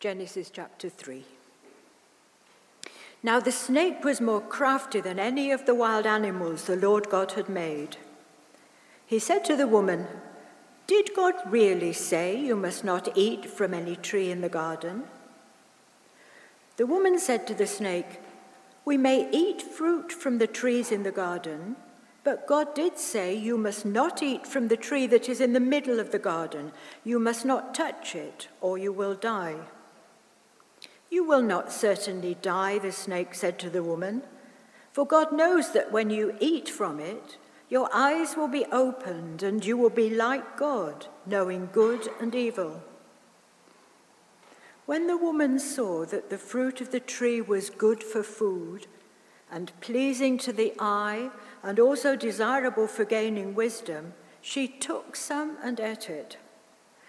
Genesis chapter 3. Now the snake was more crafty than any of the wild animals the Lord God had made. He said to the woman, Did God really say you must not eat from any tree in the garden? The woman said to the snake, We may eat fruit from the trees in the garden, but God did say you must not eat from the tree that is in the middle of the garden. You must not touch it, or you will die. You will not certainly die, the snake said to the woman, for God knows that when you eat from it, your eyes will be opened and you will be like God, knowing good and evil. When the woman saw that the fruit of the tree was good for food and pleasing to the eye and also desirable for gaining wisdom, she took some and ate it.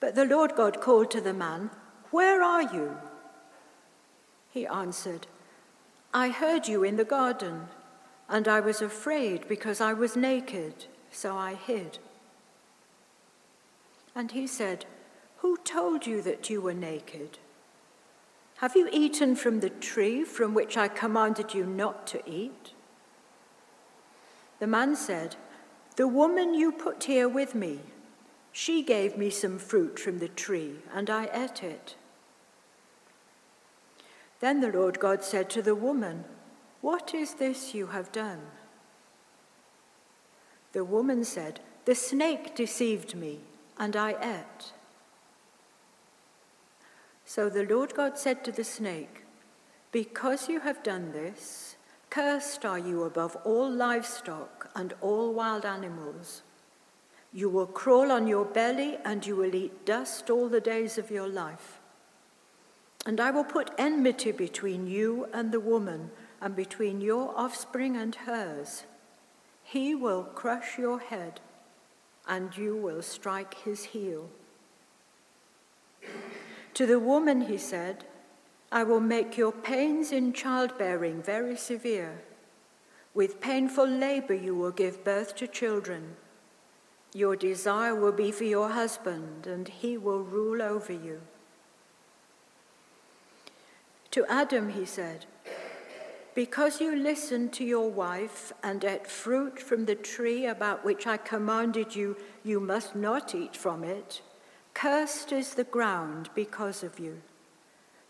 But the Lord God called to the man, Where are you? He answered, I heard you in the garden, and I was afraid because I was naked, so I hid. And he said, who told you that you were naked? Have you eaten from the tree from which I commanded you not to eat? The man said, The woman you put here with me, she gave me some fruit from the tree, and I ate it. Then the Lord God said to the woman, What is this you have done? The woman said, The snake deceived me, and I ate. So the Lord God said to the snake, Because you have done this, cursed are you above all livestock and all wild animals. You will crawl on your belly and you will eat dust all the days of your life. And I will put enmity between you and the woman, and between your offspring and hers. He will crush your head, and you will strike his heel. To the woman, he said, I will make your pains in childbearing very severe. With painful labor, you will give birth to children. Your desire will be for your husband, and he will rule over you. To Adam, he said, Because you listened to your wife and ate fruit from the tree about which I commanded you, you must not eat from it. Cursed is the ground because of you.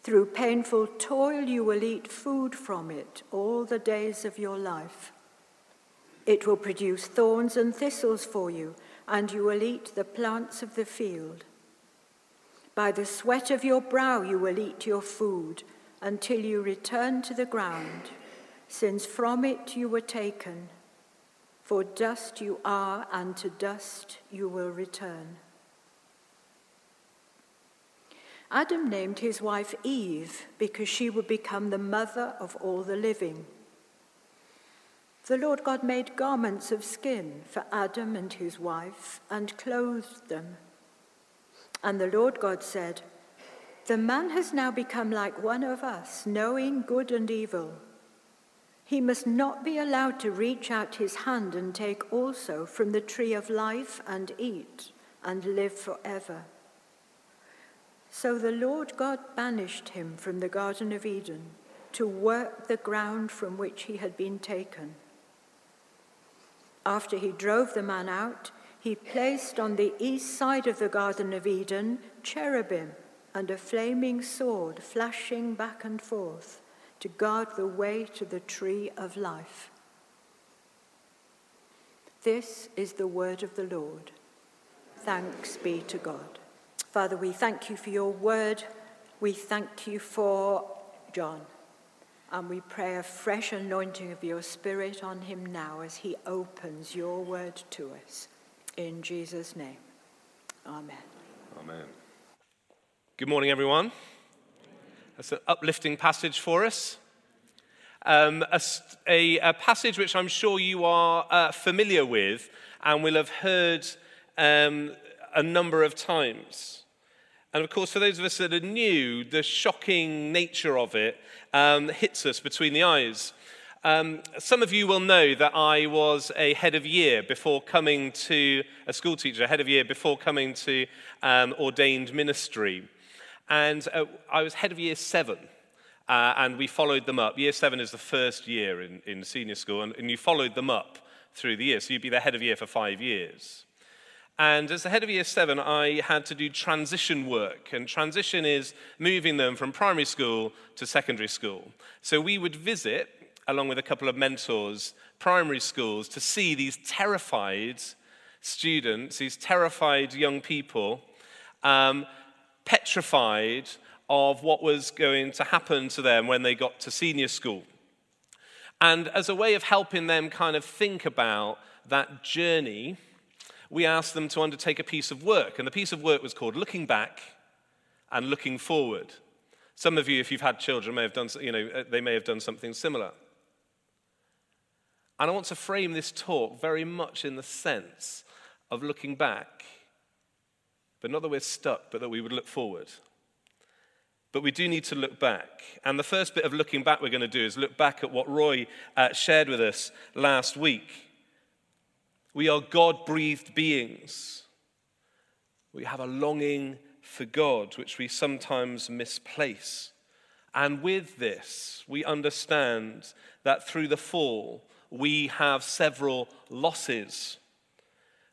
Through painful toil, you will eat food from it all the days of your life. It will produce thorns and thistles for you, and you will eat the plants of the field. By the sweat of your brow, you will eat your food until you return to the ground, since from it you were taken. For dust you are, and to dust you will return. Adam named his wife Eve because she would become the mother of all the living. The Lord God made garments of skin for Adam and his wife and clothed them. And the Lord God said, The man has now become like one of us, knowing good and evil. He must not be allowed to reach out his hand and take also from the tree of life and eat and live forever. So the Lord God banished him from the Garden of Eden to work the ground from which he had been taken. After he drove the man out, he placed on the east side of the Garden of Eden cherubim and a flaming sword flashing back and forth to guard the way to the tree of life. This is the word of the Lord. Thanks be to God. Father, we thank you for your word. We thank you for John. And we pray a fresh anointing of your spirit on him now as he opens your word to us. In Jesus' name. Amen. Amen. Good morning, everyone. That's an uplifting passage for us. Um, a, a, a, passage which I'm sure you are uh, familiar with and will have heard um, a number of times. And of course, for those of us that are new, the shocking nature of it um, hits us between the eyes. Um, some of you will know that I was a head of year before coming to a school teacher, head of year before coming to um, ordained ministry. And uh, I was head of year seven. Uh, and we followed them up. Year seven is the first year in, in senior school, and, and you followed them up through the year. So you'd be the head of year for five years. And as the head of year seven, I had to do transition work. And transition is moving them from primary school to secondary school. So we would visit, along with a couple of mentors, primary schools to see these terrified students, these terrified young people, um, petrified of what was going to happen to them when they got to senior school. And as a way of helping them kind of think about that journey, we asked them to undertake a piece of work. And the piece of work was called Looking Back and Looking Forward. Some of you, if you've had children, may have done, you know, uh, they may have done something similar. And I want to frame this talk very much in the sense of looking back, but not that we're stuck, but that we would look forward. But we do need to look back. And the first bit of looking back we're going to do is look back at what Roy uh, shared with us last week. We are God breathed beings. We have a longing for God, which we sometimes misplace. And with this, we understand that through the fall, we have several losses.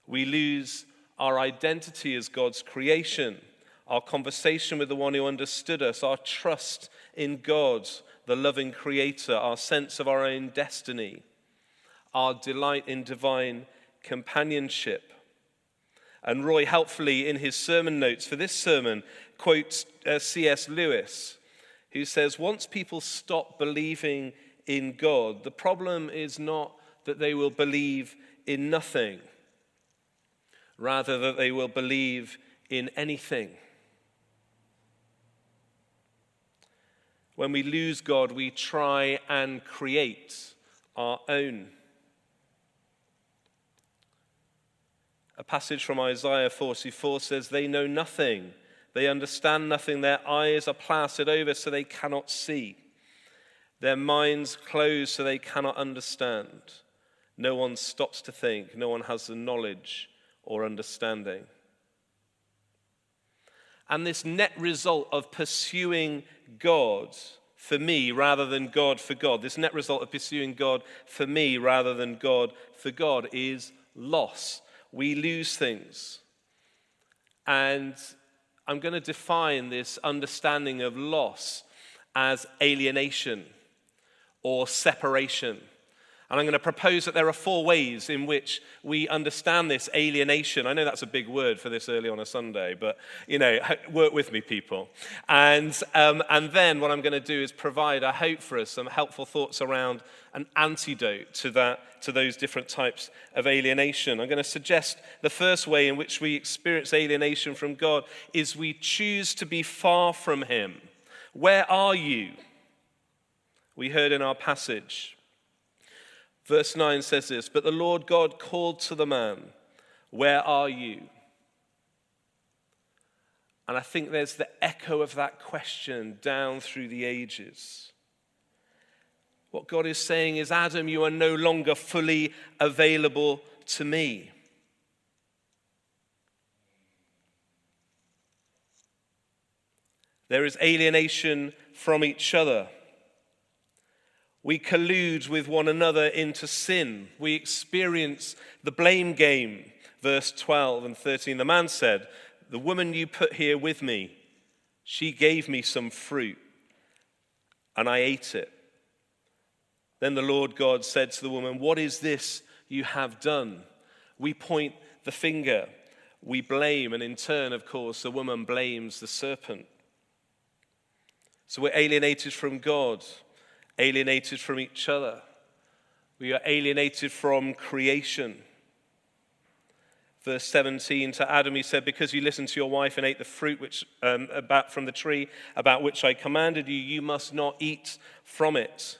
We lose our identity as God's creation our conversation with the one who understood us, our trust in God, the loving Creator, our sense of our own destiny, our delight in divine companionship. And Roy, helpfully in his sermon notes for this sermon, quotes uh, C.S. Lewis, who says, Once people stop believing in God, the problem is not that they will believe in nothing, rather, that they will believe in anything. When we lose God, we try and create our own. A passage from Isaiah 44 says, They know nothing, they understand nothing, their eyes are plastered over so they cannot see, their minds closed so they cannot understand. No one stops to think, no one has the knowledge or understanding. And this net result of pursuing God for me rather than God for God, this net result of pursuing God for me rather than God for God is loss. We lose things. And I'm going to define this understanding of loss as alienation or separation. And I'm going to propose that there are four ways in which we understand this alienation. I know that's a big word for this early on a Sunday, but, you know, work with me, people. And, um, and then what I'm going to do is provide, I hope for us, some helpful thoughts around an antidote to, that, to those different types of alienation. I'm going to suggest the first way in which we experience alienation from God is we choose to be far from Him. Where are you? We heard in our passage. Verse 9 says this But the Lord God called to the man, Where are you? And I think there's the echo of that question down through the ages. What God is saying is, Adam, you are no longer fully available to me. There is alienation from each other. We collude with one another into sin. We experience the blame game. Verse 12 and 13. The man said, The woman you put here with me, she gave me some fruit, and I ate it. Then the Lord God said to the woman, What is this you have done? We point the finger, we blame, and in turn, of course, the woman blames the serpent. So we're alienated from God alienated from each other. We are alienated from creation. Verse 17 to Adam, he said, Because you listened to your wife and ate the fruit which, um, about, from the tree about which I commanded you, you must not eat from it.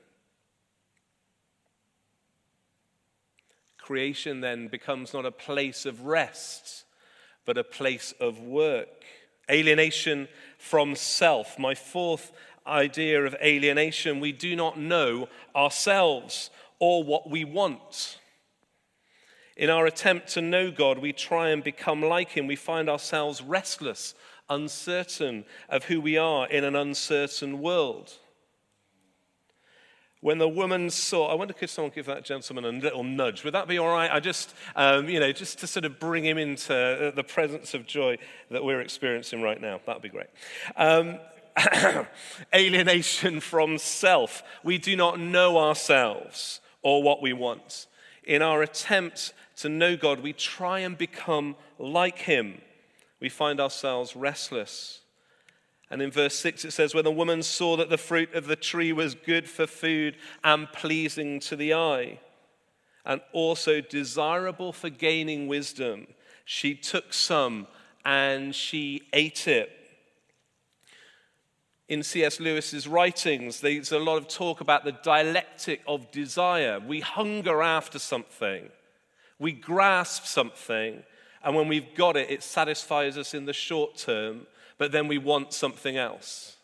Creation then becomes not a place of rest, but a place of work. Alienation from self. My fourth idea of alienation we do not know ourselves or what we want. In our attempt to know God, we try and become like Him. We find ourselves restless, uncertain of who we are in an uncertain world. When the woman saw, I wonder could someone give that gentleman a little nudge? Would that be all right? I just, um, you know, just to sort of bring him into the presence of joy that we're experiencing right now. That would be great. Um, alienation from self. We do not know ourselves or what we want. In our attempt to know God, we try and become like Him. We find ourselves restless. And in verse 6 it says, When the woman saw that the fruit of the tree was good for food and pleasing to the eye, and also desirable for gaining wisdom, she took some and she ate it. In C.S. Lewis's writings, there's a lot of talk about the dialectic of desire. We hunger after something. We grasp something, and when we've got it, it satisfies us in the short term, but then we want something else.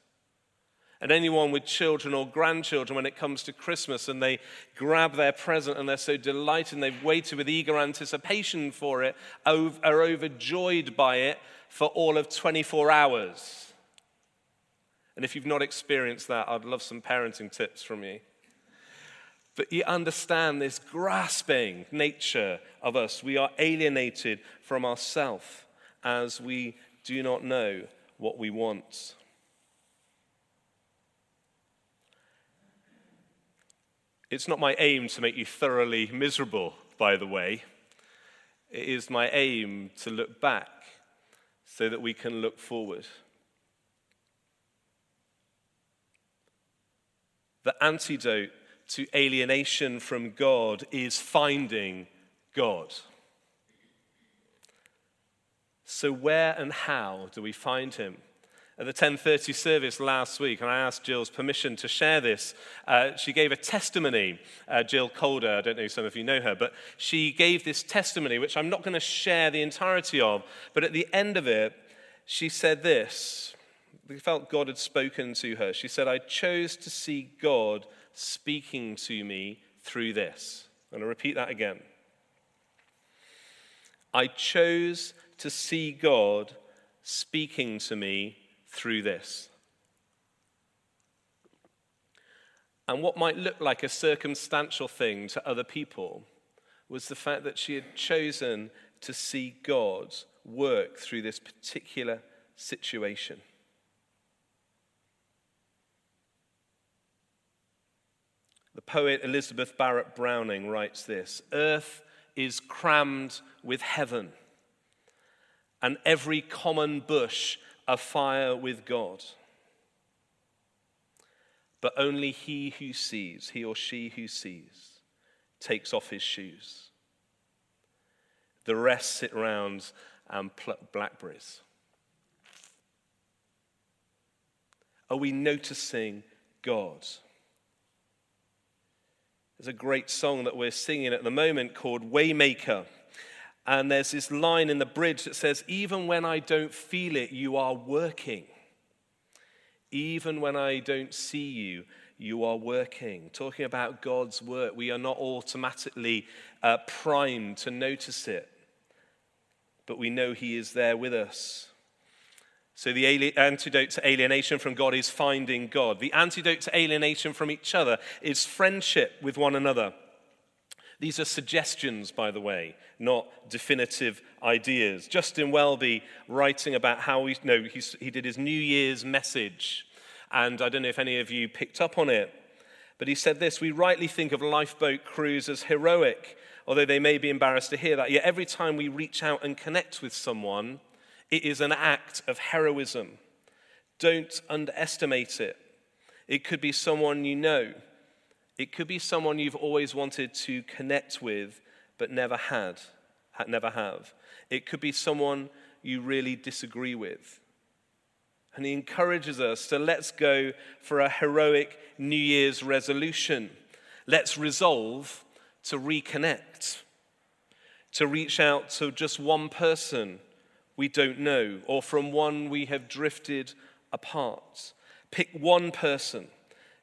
And anyone with children or grandchildren, when it comes to Christmas and they grab their present and they're so delighted and they've waited with eager anticipation for it, are overjoyed by it for all of 24 hours. And if you've not experienced that, I'd love some parenting tips from you. But you understand this grasping nature of us. We are alienated from ourself as we do not know what we want. It's not my aim to make you thoroughly miserable, by the way. It is my aim to look back so that we can look forward. The antidote to alienation from God is finding God. So where and how do we find him? At the 10:30 service last week, and I asked Jill's permission to share this. Uh, she gave a testimony. Uh, Jill Calder, I don't know if some of you know her, but she gave this testimony, which I'm not going to share the entirety of. But at the end of it, she said this. We felt God had spoken to her. She said, "I chose to see God speaking to me through this. I'm going to repeat that again. I chose to see God speaking to me through this. And what might look like a circumstantial thing to other people was the fact that she had chosen to see God work through this particular situation. The poet Elizabeth Barrett Browning writes this Earth is crammed with heaven, and every common bush afire with God. But only he who sees, he or she who sees, takes off his shoes. The rest sit round and pluck blackberries. Are we noticing God? There's a great song that we're singing at the moment called Waymaker. And there's this line in the bridge that says, Even when I don't feel it, you are working. Even when I don't see you, you are working. Talking about God's work, we are not automatically uh, primed to notice it, but we know He is there with us. So, the antidote to alienation from God is finding God. The antidote to alienation from each other is friendship with one another. These are suggestions, by the way, not definitive ideas. Justin Welby, writing about how he, no, he, he did his New Year's message, and I don't know if any of you picked up on it, but he said this We rightly think of lifeboat crews as heroic, although they may be embarrassed to hear that. Yet every time we reach out and connect with someone, it is an act of heroism. Don't underestimate it. It could be someone you know. It could be someone you've always wanted to connect with but never had, never have. It could be someone you really disagree with. And he encourages us to let's go for a heroic New Year's resolution. Let's resolve to reconnect, to reach out to just one person we don't know, or from one we have drifted apart. Pick one person,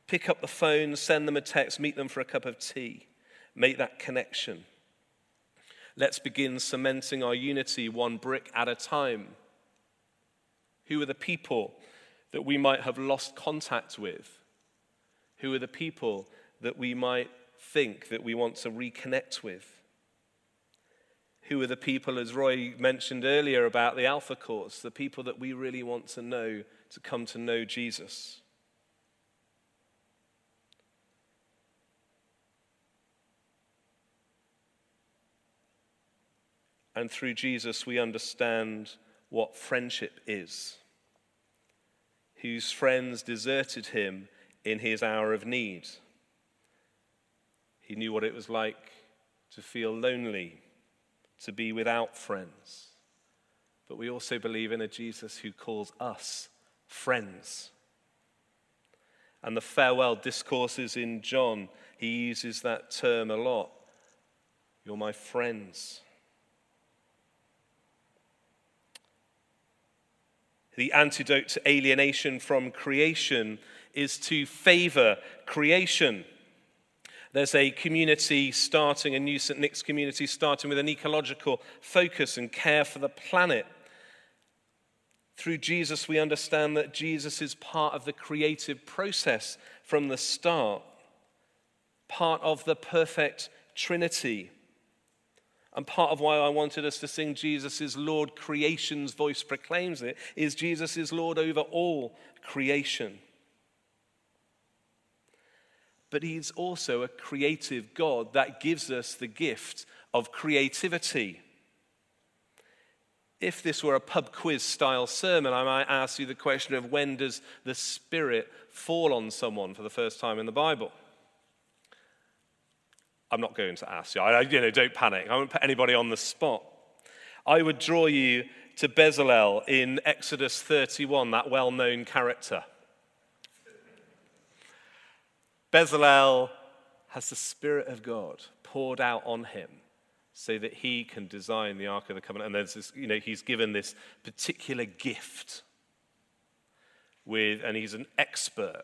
pick up the phone, send them a text, meet them for a cup of tea, make that connection. Let's begin cementing our unity one brick at a time. Who are the people that we might have lost contact with? Who are the people that we might think that we want to reconnect with? Who are the people, as Roy mentioned earlier about the Alpha course, the people that we really want to know to come to know Jesus? And through Jesus, we understand what friendship is. Whose friends deserted him in his hour of need. He knew what it was like to feel lonely, to be without friends. But we also believe in a Jesus who calls us friends. And the farewell discourses in John, he uses that term a lot. You're my friends. The antidote to alienation from creation is to favor creation. There's a community starting, a new St. Nick's community starting with an ecological focus and care for the planet. Through Jesus, we understand that Jesus is part of the creative process from the start, part of the perfect Trinity. And part of why I wanted us to sing Jesus is Lord, creation's voice proclaims it, is Jesus is Lord over all creation. But he's also a creative God that gives us the gift of creativity. If this were a pub quiz style sermon, I might ask you the question of when does the Spirit fall on someone for the first time in the Bible? I'm not going to ask you. I, you know, don't panic. I won't put anybody on the spot. I would draw you to Bezalel in Exodus 31, that well known character. Bezalel has the Spirit of God poured out on him so that he can design the Ark of the Covenant. And there's this, you know, he's given this particular gift with, and he's an expert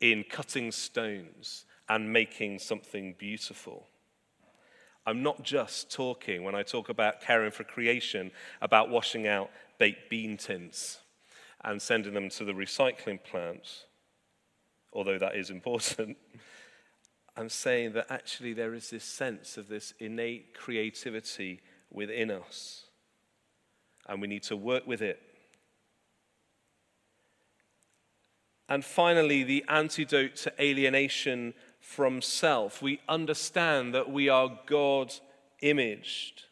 in cutting stones and making something beautiful. I'm not just talking, when I talk about caring for creation, about washing out baked bean tins and sending them to the recycling plant, although that is important. I'm saying that actually there is this sense of this innate creativity within us, and we need to work with it. And finally, the antidote to alienation from self. We understand that we are God imaged.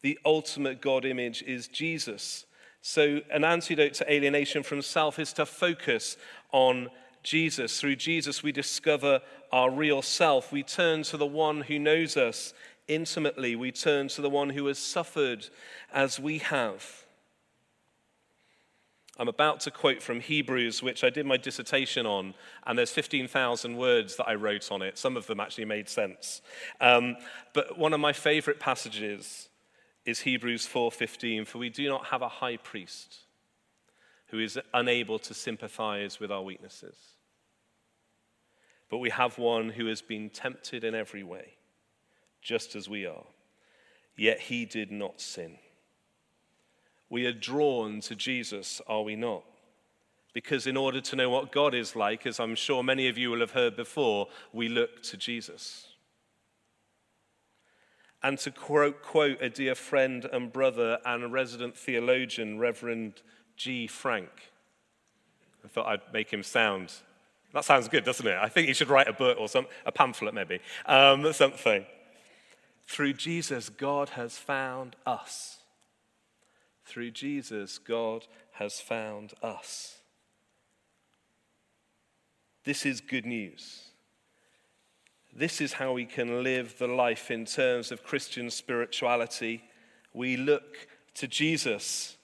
The ultimate God image is Jesus. So, an antidote to alienation from self is to focus on Jesus. Through Jesus, we discover our real self. We turn to the one who knows us intimately. We turn to the one who has suffered as we have. I'm about to quote from Hebrews, which I did my dissertation on, and there's 15,000 words that I wrote on it. Some of them actually made sense. Um, but one of my favorite passages is Hebrews 4:15, for we do not have a high priest who is unable to sympathize with our weaknesses. But we have one who has been tempted in every way, just as we are. Yet he did not sin. We are drawn to Jesus, are we not? Because in order to know what God is like, as I'm sure many of you will have heard before, we look to Jesus. and to quote, quote a dear friend and brother and resident theologian, Reverend G. Frank. I thought I'd make him sound. That sounds good, doesn't it? I think he should write a book or some, a pamphlet, maybe, um, something. Through Jesus, God has found us. Through Jesus, God has found us. This is good news. This is how we can live the life in terms of Christian spirituality. We look to Jesus.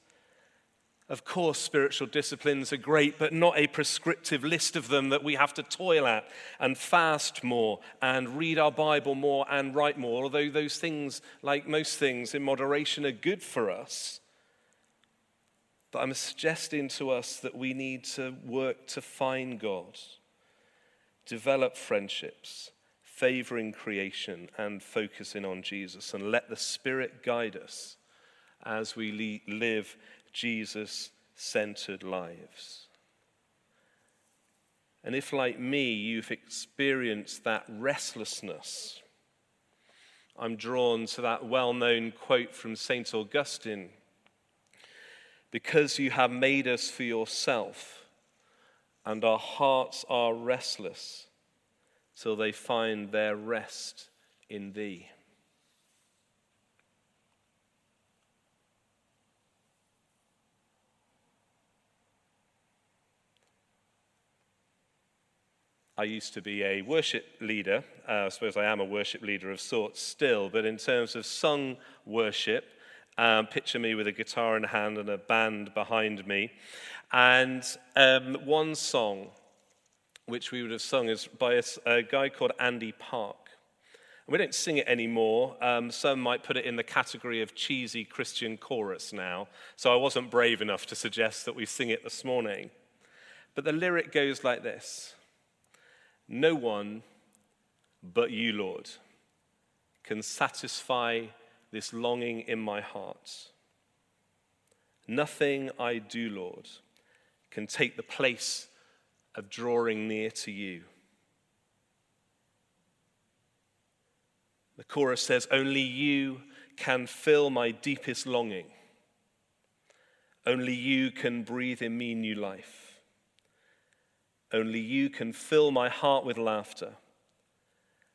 Of course, spiritual disciplines are great, but not a prescriptive list of them that we have to toil at and fast more and read our Bible more and write more. Although those things, like most things in moderation, are good for us. But I'm suggesting to us that we need to work to find God, develop friendships, favoring creation and focusing on Jesus, and let the Spirit guide us as we live Jesus centered lives. And if, like me, you've experienced that restlessness, I'm drawn to that well known quote from St. Augustine Because you have made us for yourself, and our hearts are restless till they find their rest in thee. I used to be a worship leader. Uh, I suppose I am a worship leader of sorts still, but in terms of sung worship, um, picture me with a guitar in hand and a band behind me. And um, one song which we would have sung, is by a, a guy called Andy Park. And we don't sing it anymore. Um, some might put it in the category of cheesy Christian chorus now, so I wasn't brave enough to suggest that we sing it this morning. But the lyric goes like this No one but you, Lord, can satisfy this longing in my heart. Nothing I do, Lord, can take the place of drawing near to you. The chorus says, Only you can fill my deepest longing. Only you can breathe in me new life. Only you can fill my heart with laughter.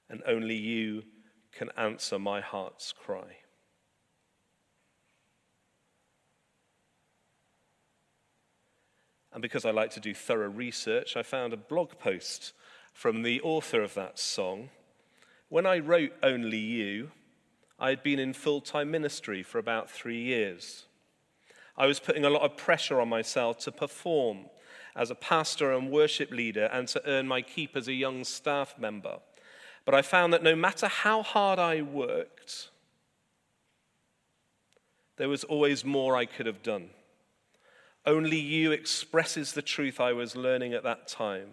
And only you can answer my heart's cry. And because I like to do thorough research, I found a blog post from the author of that song. When I wrote Only You, I had been in full time ministry for about three years. I was putting a lot of pressure on myself to perform as a pastor and worship leader and to earn my keep as a young staff member. But I found that no matter how hard I worked, there was always more I could have done. Only you expresses the truth I was learning at that time.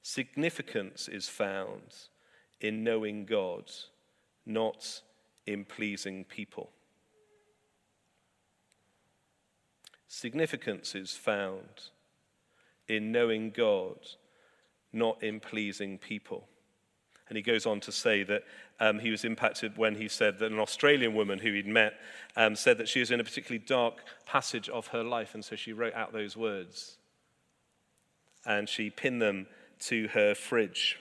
Significance is found in knowing God, not in pleasing people. Significance is found in knowing God, not in pleasing people. And he goes on to say that um, he was impacted when he said that an Australian woman who he'd met um, said that she was in a particularly dark passage of her life, and so she wrote out those words. And she pinned them to her fridge.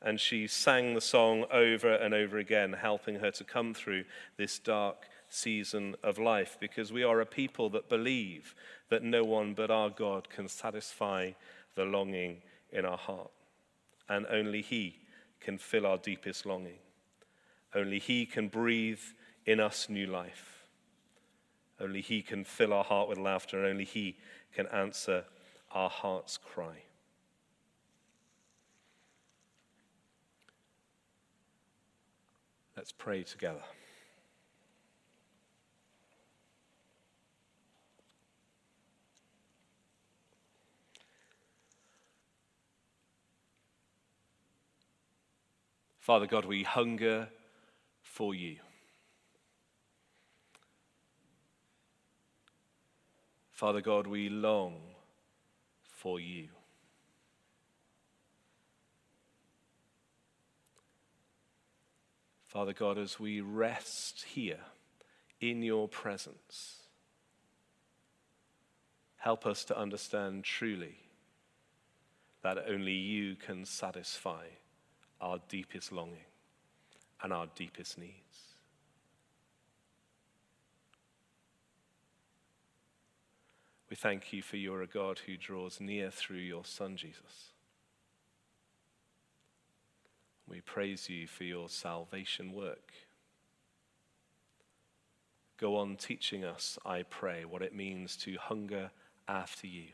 And she sang the song over and over again, helping her to come through this dark season of life, because we are a people that believe that no one but our God can satisfy the longing in our heart and only He can fill our deepest longing. Only He can breathe in us new life. Only He can fill our heart with laughter, and only He can answer our heart's cry. Let's pray together. Father God, we hunger for you. Father God, we long for you. Father God, as we rest here in your presence, help us to understand truly that only you can satisfy our deepest longing and our deepest needs. We thank you for you're a God who draws near through your Son, Jesus. We praise you for your salvation work. Go on teaching us, I pray, what it means to hunger after you.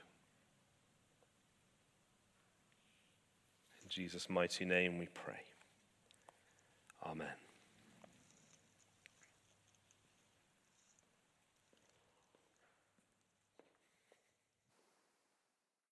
Jesus' mighty name we pray. Amen.